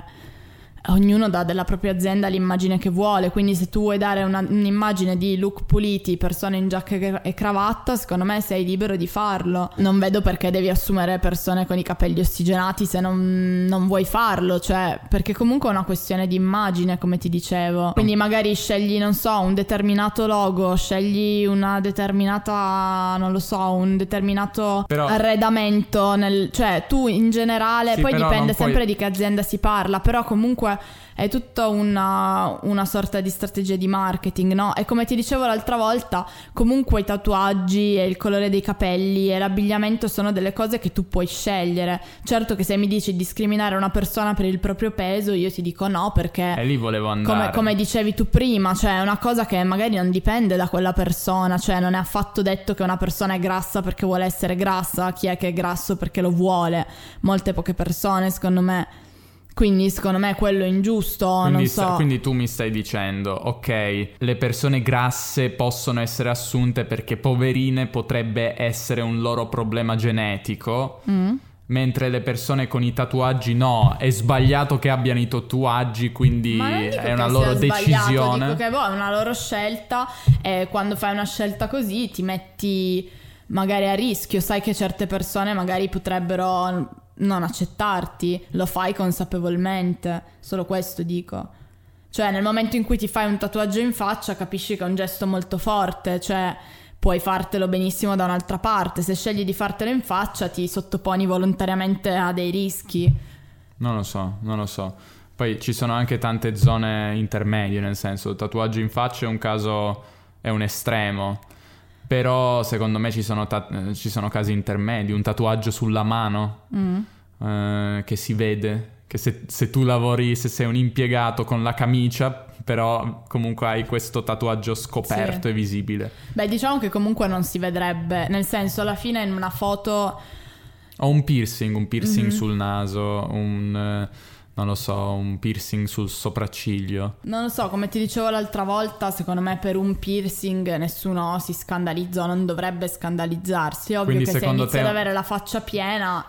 ognuno dà della propria azienda l'immagine che vuole, quindi se tu vuoi dare una- un'immagine di look puliti, persone in giacca e- cravatta, secondo me sei libero di farlo. Non vedo perché devi assumere persone con i capelli ossigenati se non, non vuoi farlo, cioè perché comunque è una questione di immagine, come ti dicevo. Quindi magari scegli, non so, un determinato logo, scegli una determinata, non lo so, un determinato Però- arredamento, nel- cioè tu in generale, Sì, poi dipende non puoi- sempre di che azienda si parla, però comunque è tutta una, una sorta di strategia di marketing, no? E come ti dicevo l'altra volta, comunque i tatuaggi e il colore dei capelli e l'abbigliamento sono delle cose che tu puoi scegliere. Certo che se mi dici discriminare una persona per il proprio peso, io ti dico no perché... E lì volevo andare. Come, come dicevi tu prima, cioè è una cosa che magari non dipende da quella persona, cioè non è affatto detto che una persona è grassa perché vuole essere grassa, chi è che è grasso perché lo vuole, molte poche persone secondo me, quindi secondo me quello è ingiusto, Quindi, so. quindi tu mi stai dicendo, ok, le persone grasse possono essere assunte perché poverine potrebbe essere un loro problema genetico, Mm? mentre le persone con i tatuaggi no, è sbagliato che abbiano i tatuaggi, quindi è una loro decisione. Dico che boh, è una loro scelta e quando fai una scelta così ti metti magari a rischio, sai che certe persone magari potrebbero non accettarti, lo fai consapevolmente, solo questo dico. Cioè nel momento in cui ti fai un tatuaggio in faccia capisci che è un gesto molto forte, cioè puoi fartelo benissimo da un'altra parte, se scegli di fartelo in faccia ti sottoponi volontariamente a dei rischi. Non lo so, non lo so. Poi ci sono anche tante zone intermedie, nel senso, il tatuaggio in faccia è un caso, è un estremo. Però secondo me ci sono, ta- ci sono casi intermedi, un tatuaggio sulla mano Mm. eh, che si vede, che se, se tu lavori, se sei un impiegato con la camicia, però comunque hai questo tatuaggio scoperto Sì. e visibile. Beh, diciamo che comunque non si vedrebbe, nel senso alla fine in una foto Ho un piercing, un piercing Mhm. sul naso, un... eh, non lo so, un piercing sul sopracciglio. Non lo so, come ti dicevo l'altra volta, secondo me per un piercing nessuno si scandalizza o non dovrebbe scandalizzarsi. Ovvio Quindi che se secondo inizi te- ad avere la faccia piena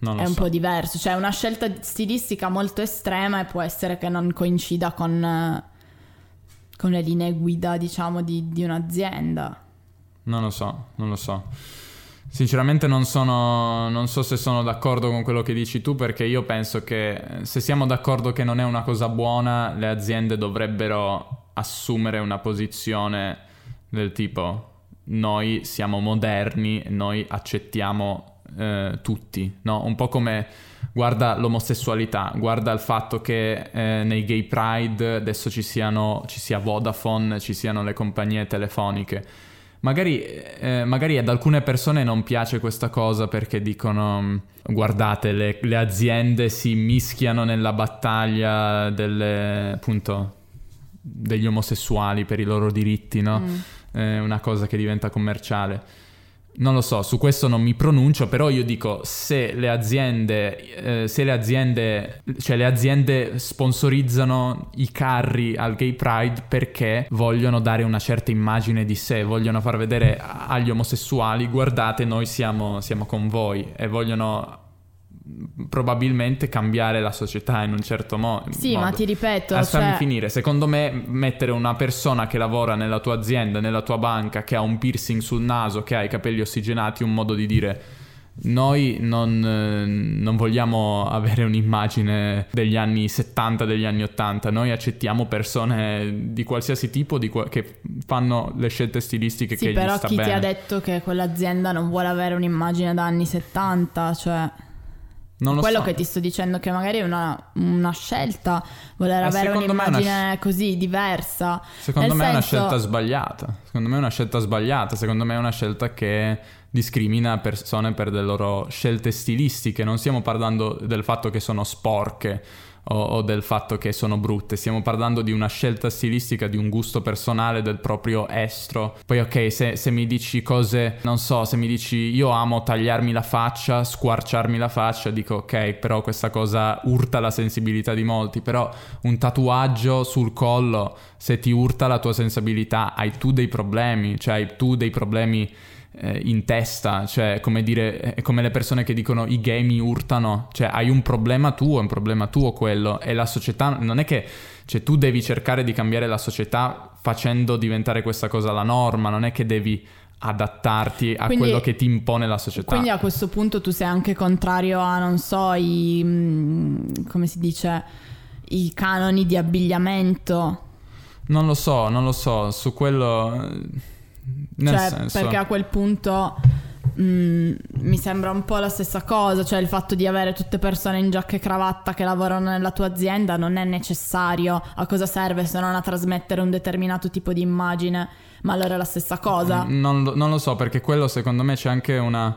è un so. po' diverso, cioè è una scelta stilistica molto estrema e può essere che non coincida con, con le linee guida, diciamo, di, di un'azienda. Non lo so, non lo so. Sinceramente non sono, non so se sono d'accordo con quello che dici tu perché io penso che eh, se siamo d'accordo che non è una cosa buona, le aziende dovrebbero assumere una posizione del tipo noi siamo moderni, noi accettiamo eh, tutti, no? Un po' come guarda l'omosessualità, guarda il fatto che eh, nei gay pride adesso ci siano ci sia Vodafone, ci siano le compagnie telefoniche. Magari, eh, magari ad alcune persone non piace questa cosa perché dicono "Mm, guardate le, le aziende si mischiano nella battaglia delle, appunto, degli omosessuali per i loro diritti, no? Mm. È una cosa che diventa commerciale. Non lo so, su questo non mi pronuncio, però io dico se le aziende, eh, se le aziende, cioè le aziende sponsorizzano i carri al Gay Pride perché vogliono dare una certa immagine di sé, vogliono far vedere agli omosessuali guardate noi siamo, siamo con voi e vogliono probabilmente cambiare la società in un certo mo- modo. Sì, ma ti ripeto, Lasciami cioè, finire, secondo me mettere una persona che lavora nella tua azienda, nella tua banca, che ha un piercing sul naso, che ha i capelli ossigenati, un modo di dire noi non, eh, non vogliamo avere un'immagine degli anni 70, degli anni 80, noi accettiamo persone di qualsiasi tipo di qua- che fanno le scelte stilistiche sì, che gli però sta chi bene. ti ha detto che quell'azienda non vuole avere un'immagine da anni 70, cioè... quello so. che ti sto dicendo che magari è una, una scelta voler Eh, avere è una un'immagine così diversa. Secondo Nel me è una senso- scelta sbagliata. Secondo me è una scelta sbagliata. Secondo me è una scelta che discrimina persone per le loro scelte stilistiche. Non stiamo parlando del fatto che sono sporche o, o del fatto che sono brutte. Stiamo parlando di una scelta stilistica, di un gusto personale del proprio estro. Poi, ok, se, se mi dici cose, non so, se mi dici io amo tagliarmi la faccia, squarciarmi la faccia, dico ok, però questa cosa urta la sensibilità di molti. Però un tatuaggio sul collo, se ti urta la tua sensibilità, hai tu dei problemi, cioè hai tu dei problemi eh, in testa, cioè come dire, è come le persone che dicono i gay mi urtano, cioè hai un problema tuo, è un problema tuo quello e la società non è che cioè, tu devi cercare di cambiare la società facendo diventare questa cosa la norma, non è che devi adattarti a Quindi- quello che ti impone la società. Quindi a questo punto tu sei anche contrario a, non so, i... mm, come si dice, i canoni di abbigliamento. Non lo so, non lo so, su quello nel cioè, senso perché a quel punto mm, mi sembra un po' la stessa cosa, cioè il fatto di avere tutte persone in giacca e cravatta che lavorano nella tua azienda non è necessario. A cosa serve se non a trasmettere un determinato tipo di immagine? Ma allora è la stessa cosa. Non, lo- non lo so, perché quello secondo me c'è anche una.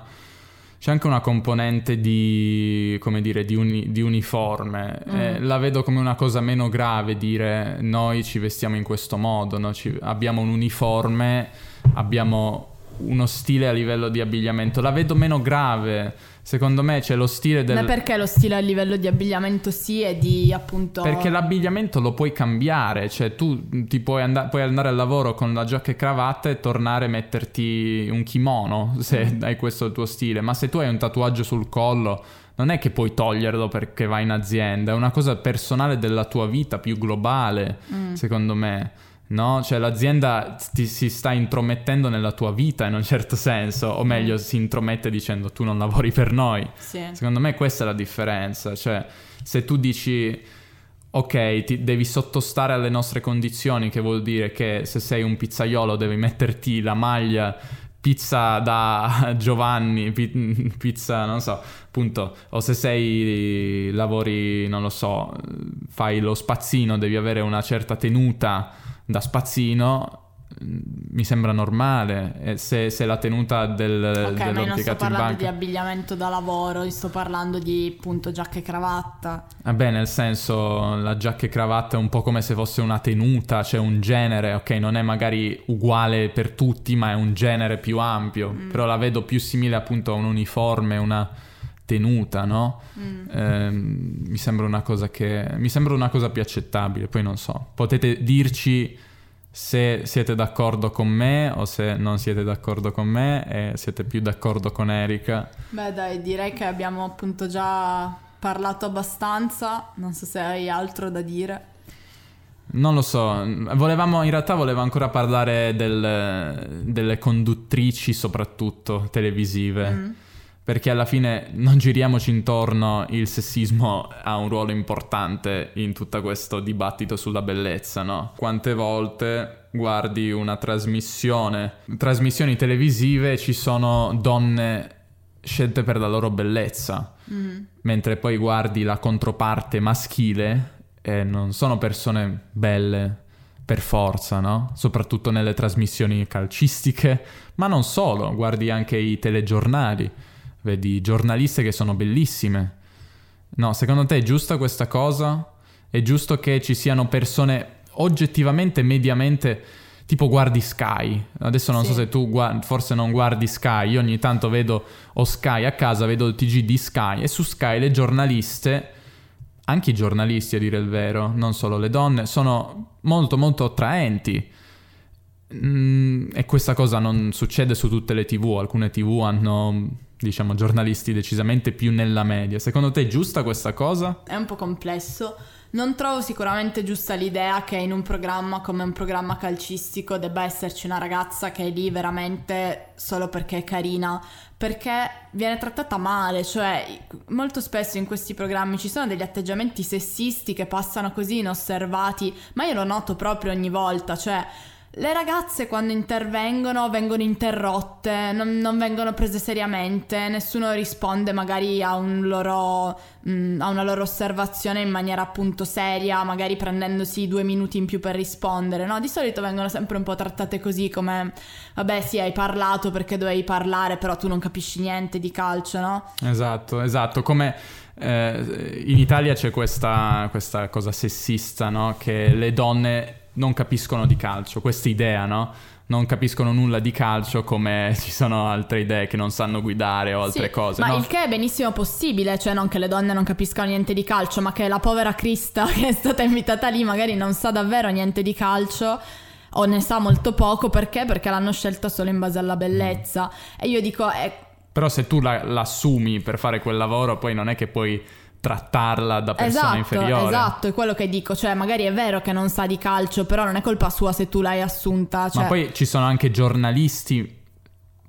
C'è anche una componente di, come dire, di, uni- di uniforme. Mm. Eh, la vedo come una cosa meno grave dire noi ci vestiamo in questo modo, no? Ci- abbiamo un uniforme, abbiamo uno stile a livello di abbigliamento. La vedo meno grave. Secondo me c'è lo stile del... Ma perché lo stile a livello di abbigliamento sì e di appunto... Perché l'abbigliamento lo puoi cambiare, cioè tu ti puoi, and- puoi andare al lavoro con la giacca e cravatta e tornare a metterti un kimono se hai questo il tuo stile, ma se tu hai un tatuaggio sul collo non è che puoi toglierlo perché vai in azienda, è una cosa personale della tua vita, più globale, secondo me. No, cioè l'azienda ti si sta intromettendo nella tua vita in un certo senso, o meglio, si intromette dicendo tu non lavori per noi. Sì. Secondo me questa è la differenza, cioè se tu dici ok, ti devi sottostare alle nostre condizioni, che vuol dire che se sei un pizzaiolo devi metterti la maglia pizza da (laughs) Giovanni, pi- pizza, non so, appunto, o se sei lavori, non lo so, fai lo spazzino, devi avere una certa tenuta da spazzino mi sembra normale. Se, se, la tenuta del, Ok, ma io non sto parlando di abbigliamento da lavoro, io sto parlando di appunto giacca e cravatta. Vabbè, nel senso, la giacca e cravatta è un po' come se fosse una tenuta, cioè un genere, ok, non è magari uguale per tutti, ma è un genere più ampio. Mm. Però la vedo più simile appunto a un uniforme, una tenuta, no? Mm. Eh, mi sembra una cosa che... mi sembra una cosa più accettabile, poi non so. Potete dirci se siete d'accordo con me o se non siete d'accordo con me e siete più d'accordo con Erika. Beh dai, direi che abbiamo appunto già parlato abbastanza, non so se hai altro da dire. Non lo so, volevamo, in realtà volevo ancora parlare del, delle conduttrici soprattutto televisive. Mm perché alla fine non giriamoci intorno, il sessismo ha un ruolo importante in tutto questo dibattito sulla bellezza, no? Quante volte guardi una trasmissione, trasmissioni televisive, ci sono donne scelte per la loro bellezza, mm. mentre poi guardi la controparte maschile e non sono persone belle per forza, no? Soprattutto nelle trasmissioni calcistiche, ma non solo, guardi anche i telegiornali vedi giornaliste che sono bellissime. No, secondo te è giusta questa cosa? È giusto che ci siano persone oggettivamente, mediamente, tipo guardi Sky. Adesso non sì. so se tu guardi, forse non guardi Sky, io ogni tanto vedo o Sky a casa, vedo il TG di Sky e su Sky le giornaliste, anche i giornalisti a dire il vero, non solo le donne, sono molto molto attraenti. Mm, e questa cosa non succede su tutte le tv, alcune tv hanno diciamo, giornalisti decisamente più nella media. Secondo te è giusta questa cosa? È un po' complesso. Non trovo sicuramente giusta l'idea che in un programma come un programma calcistico debba esserci una ragazza che è lì veramente solo perché è carina, perché viene trattata male, cioè molto spesso in questi programmi ci sono degli atteggiamenti sessisti che passano così inosservati, ma io lo noto proprio ogni volta, cioè le ragazze quando intervengono vengono interrotte, non, non, vengono prese seriamente, nessuno risponde magari a, un loro, mh, mm, a, una loro osservazione in maniera appunto seria, magari prendendosi due minuti in più per rispondere, no? Di solito vengono sempre un po' trattate così come, vabbè sì hai parlato perché dovevi parlare, però tu non capisci niente di calcio, no? Esatto, esatto, come... Eh, in Italia c'è questa, questa cosa sessista, no? Che le donne non capiscono di calcio, questa idea, no? Non capiscono nulla di calcio come (laughs) ci sono altre idee che non sanno guidare o altre sì, cose. Ma no? il che è benissimo possibile, cioè non che le donne non capiscano niente di calcio, ma che la povera Crista (laughs) che è stata invitata lì magari non sa davvero niente di calcio o ne sa molto poco perché? Perché l'hanno scelta solo in base alla bellezza. Mm. E io dico, eh, però se tu la, l'assumi per fare quel lavoro, poi non è che puoi trattarla da persona esatto, inferiore. Esatto, è quello che dico, cioè magari è vero che non sa di calcio, però non è colpa sua se tu l'hai assunta. Cioè... Ma poi ci sono anche giornalisti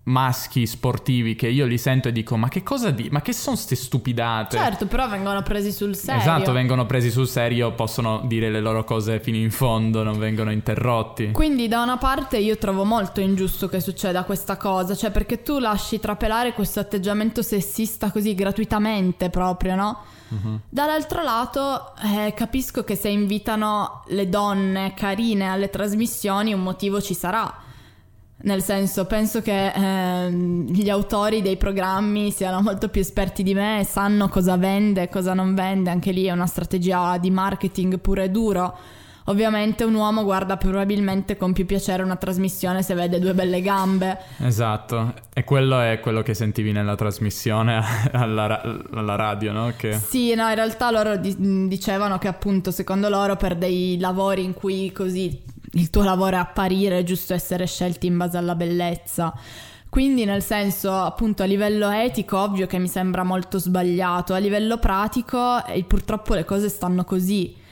maschi sportivi che io li sento e dico ma che cosa di ma che sono ste stupidate certo però vengono presi sul serio esatto vengono presi sul serio possono dire le loro cose fino in fondo non vengono interrotti quindi da una parte io trovo molto ingiusto che succeda questa cosa cioè perché tu lasci trapelare questo atteggiamento sessista così gratuitamente proprio no? Uh-huh. Dall'altro lato eh, capisco che se invitano le donne carine alle trasmissioni un motivo ci sarà nel senso, penso che eh, gli autori dei programmi siano molto più esperti di me sanno cosa vende e cosa non vende. Anche lì è una strategia di marketing puro e duro. Ovviamente un uomo guarda probabilmente con più piacere una trasmissione se vede due belle gambe. Esatto, e quello è quello che sentivi nella trasmissione (laughs) alla, alla radio, no? Che... Sì, no, in realtà loro di- dicevano che appunto secondo loro per dei lavori in cui così il tuo lavoro è apparire, è giusto essere scelti in base alla bellezza. Quindi nel senso, appunto, a livello etico, ovvio che mi sembra molto sbagliato, a livello pratico, eh, purtroppo le cose stanno così.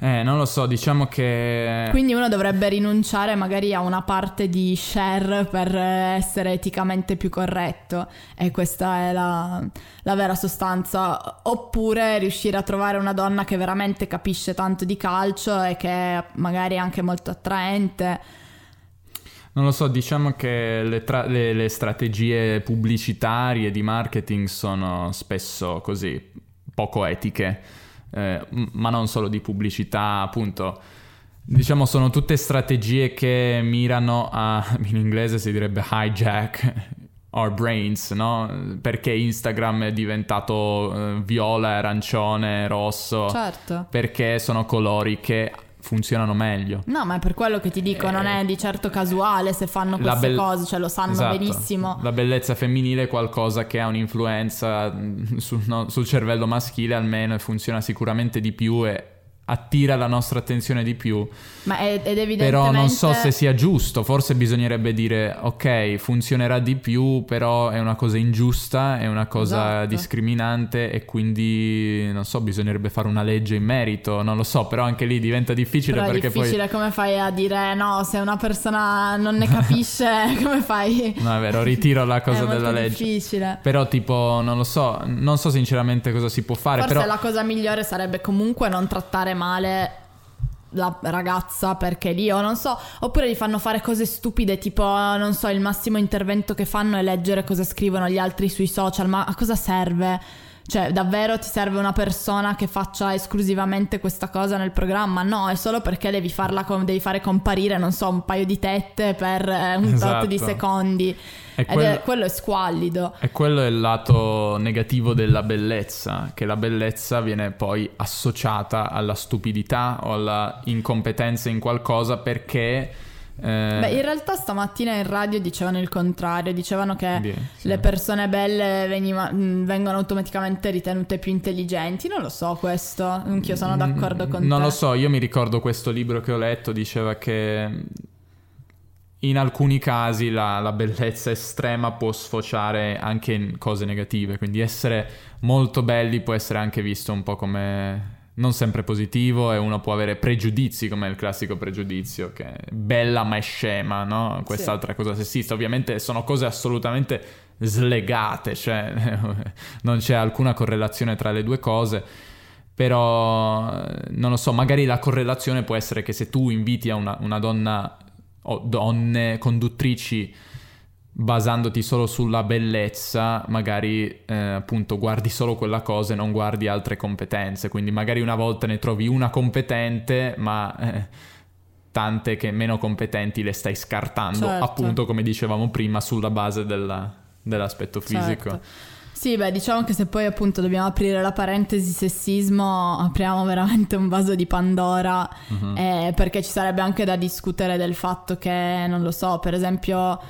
Eh, non lo so, diciamo che... Quindi uno dovrebbe rinunciare magari a una parte di share per essere eticamente più corretto e questa è la, la vera sostanza. Oppure riuscire a trovare una donna che veramente capisce tanto di calcio e che magari è anche molto attraente. Non lo so, diciamo che le, tra- le, le strategie pubblicitarie di marketing sono spesso così poco etiche eh, ma non solo di pubblicità, appunto. Diciamo sono tutte strategie che mirano a, (laughs) in inglese si direbbe hijack our brains, no? Perché Instagram è diventato uh, viola, arancione, rosso. Certo. Perché sono colori che funzionano meglio. No, ma è per quello che ti dico, eh, non è di certo casuale se fanno queste be- cose, cioè lo sanno esatto. benissimo. La bellezza femminile è qualcosa che ha un'influenza mm, sul, no, sul cervello maschile almeno e funziona sicuramente di più e attira la nostra attenzione di più. Ma ed evidentemente... Però non so se sia giusto, forse bisognerebbe dire ok, funzionerà di più, però è una cosa ingiusta, è una cosa esatto. discriminante e quindi non so, bisognerebbe fare una legge in merito, non lo so, però anche lì diventa difficile però perché è difficile, poi... come fai a dire no, se una persona non ne capisce, (laughs) (laughs) come fai? No, è vero, ritiro la cosa della legge. difficile. Però tipo, non lo so, non so sinceramente cosa si può fare, Forse però... la cosa migliore sarebbe comunque non trattare male la ragazza perché lì o non so, oppure gli fanno fare cose stupide tipo non so, il massimo intervento che fanno è leggere cosa scrivono gli altri sui social, ma a cosa serve? Cioè, davvero ti serve una persona che faccia esclusivamente questa cosa nel programma? No, è solo perché devi farla com- devi fare comparire, non so, un paio di tette per eh, un esatto. tot di secondi. E quello, è, quello è squallido. E quello è il lato negativo della bellezza, che la bellezza viene poi associata alla stupidità o alla incompetenza in qualcosa perché eh... Beh, in realtà stamattina in radio dicevano il contrario, dicevano che Beh, sì. le persone belle veniva, mm, vengono automaticamente ritenute più intelligenti, non lo so questo, anch'io sono d'accordo con non te. Non lo so, io mi ricordo questo libro che ho letto, diceva che in alcuni casi la, la bellezza estrema può sfociare anche in cose negative, quindi essere molto belli può essere anche visto un po' come non sempre positivo e uno può avere pregiudizi come il classico pregiudizio che è bella ma è scema, no? Quest'altra sì. cosa sessista. Ovviamente sono cose assolutamente slegate, cioè (laughs) non c'è alcuna correlazione tra le due cose. Però non lo so, magari la correlazione può essere che se tu inviti a una, una donna o donne conduttrici basandoti solo sulla bellezza, magari eh, appunto guardi solo quella cosa e non guardi altre competenze. Quindi magari una volta ne trovi una competente, ma eh, tante che meno competenti le stai scartando, certo. appunto come dicevamo prima, sulla base della, dell'aspetto fisico. Certo. Sì, beh, diciamo che se poi appunto dobbiamo aprire la parentesi sessismo, apriamo veramente un vaso di Pandora, uh-huh. eh, perché ci sarebbe anche da discutere del fatto che, non lo so, per esempio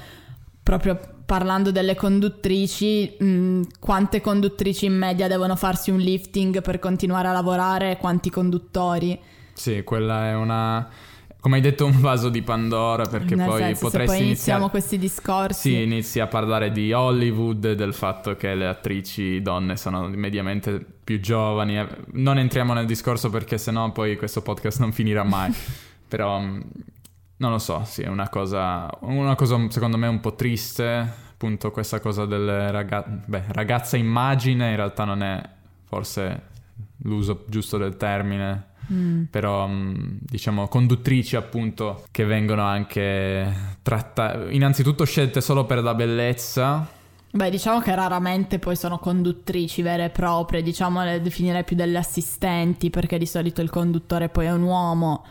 proprio parlando delle conduttrici, mh, quante conduttrici in media devono farsi un lifting per continuare a lavorare quanti conduttori? Sì, quella è una... Come hai detto, un vaso di Pandora perché Nel poi senso, potresti poi iniziare... iniziamo questi discorsi. Sì, inizi a parlare di Hollywood, del fatto che le attrici donne sono mediamente più giovani. Non entriamo nel discorso perché sennò poi questo podcast non finirà mai. (laughs) Però non lo so, sì, è una cosa, una cosa secondo me un po' triste, appunto questa cosa del ragazza, beh, ragazza immagine in realtà non è forse l'uso giusto del termine, mm. però mm, diciamo conduttrici appunto che vengono anche trattate, innanzitutto scelte solo per la bellezza. Beh, diciamo che raramente poi sono conduttrici vere e proprie, diciamo le definirei più delle assistenti, perché di solito il conduttore poi è un uomo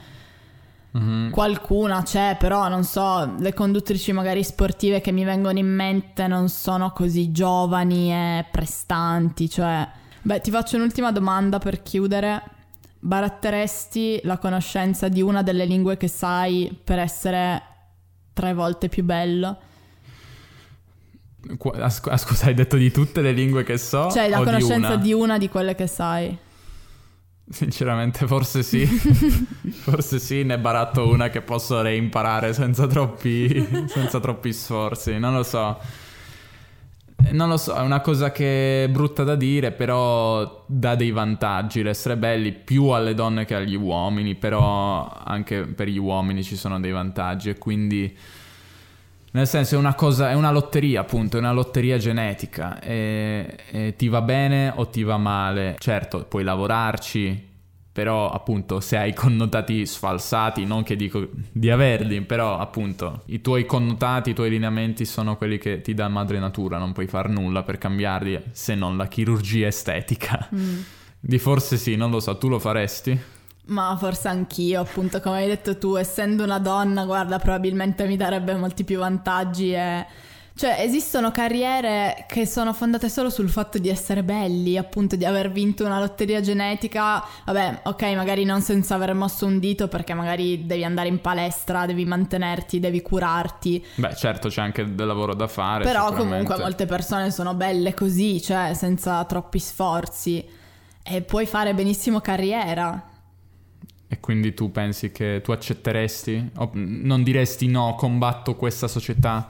Mm-hmm. Qualcuna c'è, però non so, le conduttrici magari sportive che mi vengono in mente non sono così giovani e prestanti, cioè... Beh, ti faccio un'ultima domanda per chiudere. Baratteresti la conoscenza di una delle lingue che sai per essere tre volte più bello? Ah, scusa, hai detto di tutte le lingue che so? Cioè, la conoscenza di una? di una di quelle che sai. Sinceramente, forse sì. (laughs) forse sì, ne baratto una che posso reimparare senza troppi, senza troppi sforzi. Non lo so. Non lo so, è una cosa che è brutta da dire, però dà dei vantaggi. L'essere belli più alle donne che agli uomini, però anche per gli uomini ci sono dei vantaggi e quindi nel senso è una cosa, è una lotteria appunto, è una lotteria genetica e, e ti va bene o ti va male. Certo, puoi lavorarci, però appunto se hai connotati sfalsati, non che dico di averli, però appunto i tuoi connotati, i tuoi lineamenti sono quelli che ti dà madre natura, non puoi far nulla per cambiarli se non la chirurgia estetica. Mm. Di forse sì, non lo so, tu lo faresti? Ma forse anch'io, appunto, come hai detto tu, essendo una donna, guarda, probabilmente mi darebbe molti più vantaggi e... Cioè, esistono carriere che sono fondate solo sul fatto di essere belli, appunto, di aver vinto una lotteria genetica. Vabbè, ok, magari non senza aver mosso un dito, perché magari devi andare in palestra, devi mantenerti, devi curarti. Beh, certo, c'è anche del lavoro da fare. Però comunque molte persone sono belle così, cioè senza troppi sforzi. E puoi fare benissimo carriera. E quindi tu pensi che tu accetteresti? O non diresti no, combatto questa società?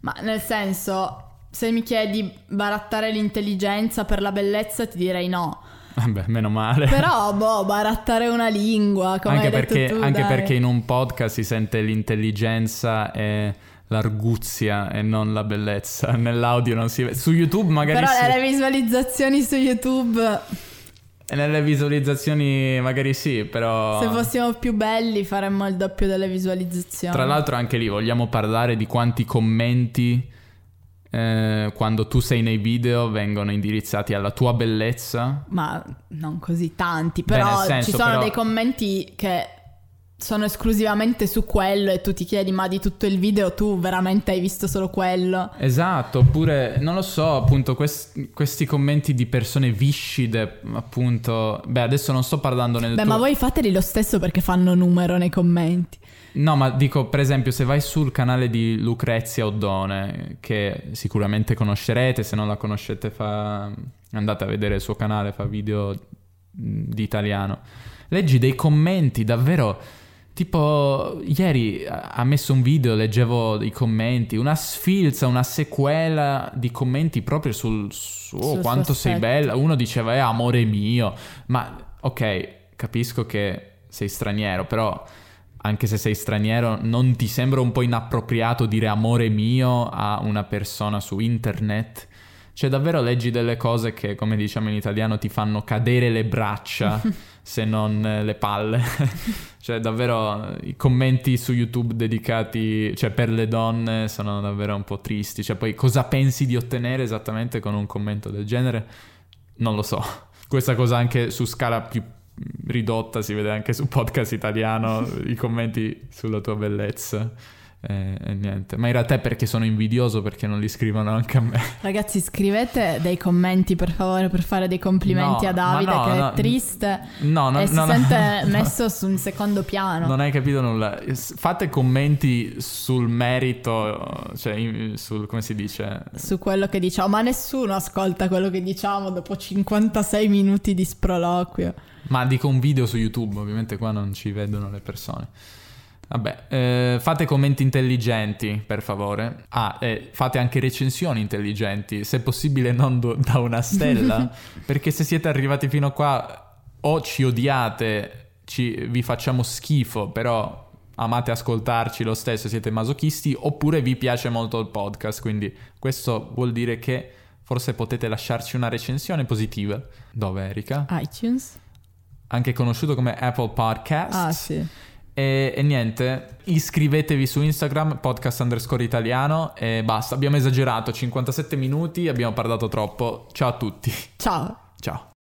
Ma nel senso, se mi chiedi barattare l'intelligenza per la bellezza, ti direi no. Vabbè, meno male. Però, boh, barattare una lingua, come anche perché, tu, Anche dai. perché in un podcast si sente l'intelligenza e l'arguzia e non la bellezza. (laughs) Nell'audio non si vede. Su YouTube magari Però sì. nelle visualizzazioni su YouTube, nelle visualizzazioni magari sì, però... se fossimo più belli, faremmo il doppio delle visualizzazioni. Tra l'altro anche lì vogliamo parlare di quanti commenti eh, quando tu sei nei video vengono indirizzati alla tua bellezza. Ma non così tanti, Beh, però nel senso, ci sono però- dei commenti che sono esclusivamente su quello e tu ti chiedi ma di tutto il video tu veramente hai visto solo quello? Esatto, oppure non lo so, appunto quest- questi commenti di persone viscide, appunto. Beh, adesso non sto parlando nel Beh tuo... ma voi fateli lo stesso perché fanno numero nei commenti. No, ma dico, per esempio, se vai sul canale di Lucrezia Oddone, che sicuramente conoscerete, se non la conoscete fa... andate a vedere il suo canale, fa video di italiano. Leggi dei commenti davvero... Tipo, ieri ha messo un video, leggevo i commenti, una sfilza, una sequela di commenti proprio sul suo Sul quanto sei bella. Uno diceva, eh, amore mio. Ma, ok, capisco che sei straniero, però anche se sei straniero, non ti sembra un po' inappropriato dire amore mio a una persona su internet? Cioè, davvero leggi delle cose che, come diciamo in italiano, ti fanno cadere le braccia, (laughs) se non eh, le palle. (laughs) cioè, davvero, i commenti su YouTube dedicati, cioè, per le donne sono davvero un po' tristi. Cioè, poi cosa pensi di ottenere esattamente con un commento del genere? Non lo so. Questa cosa anche su scala più ridotta si vede anche su (laughs) podcast italiano, i commenti sulla tua bellezza. E, e niente, ma in realtà è perché sono invidioso perché non li scrivono anche a me. (laughs) Ragazzi scrivete dei commenti per favore per fare dei complimenti No, a Davide no, che no. è triste No, no, e si sente (laughs) messo su un secondo piano. Non hai capito nulla. Fate commenti sul merito, cioè sul come si dice. Su quello che diciamo, ma nessuno ascolta quello che diciamo dopo 56 minuti di sproloquio. Ma dico un video su YouTube, ovviamente qua non ci vedono le persone. Vabbè, eh, fate commenti intelligenti, per favore. Ah, e fate anche recensioni intelligenti, se possibile non do- da una stella, (laughs) perché se siete arrivati fino a qua o ci odiate, ci- vi facciamo schifo, però amate ascoltarci lo stesso, siete masochisti, oppure vi piace molto il podcast, quindi questo vuol dire che forse potete lasciarci una recensione positiva. Dove Erika? iTunes? Anche conosciuto come Apple Podcast. Ah sì. E, e niente, iscrivetevi su Instagram, podcast underscore italiano e basta. Abbiamo esagerato, 57 minuti, abbiamo parlato troppo. Ciao a tutti. Ciao. Ciao.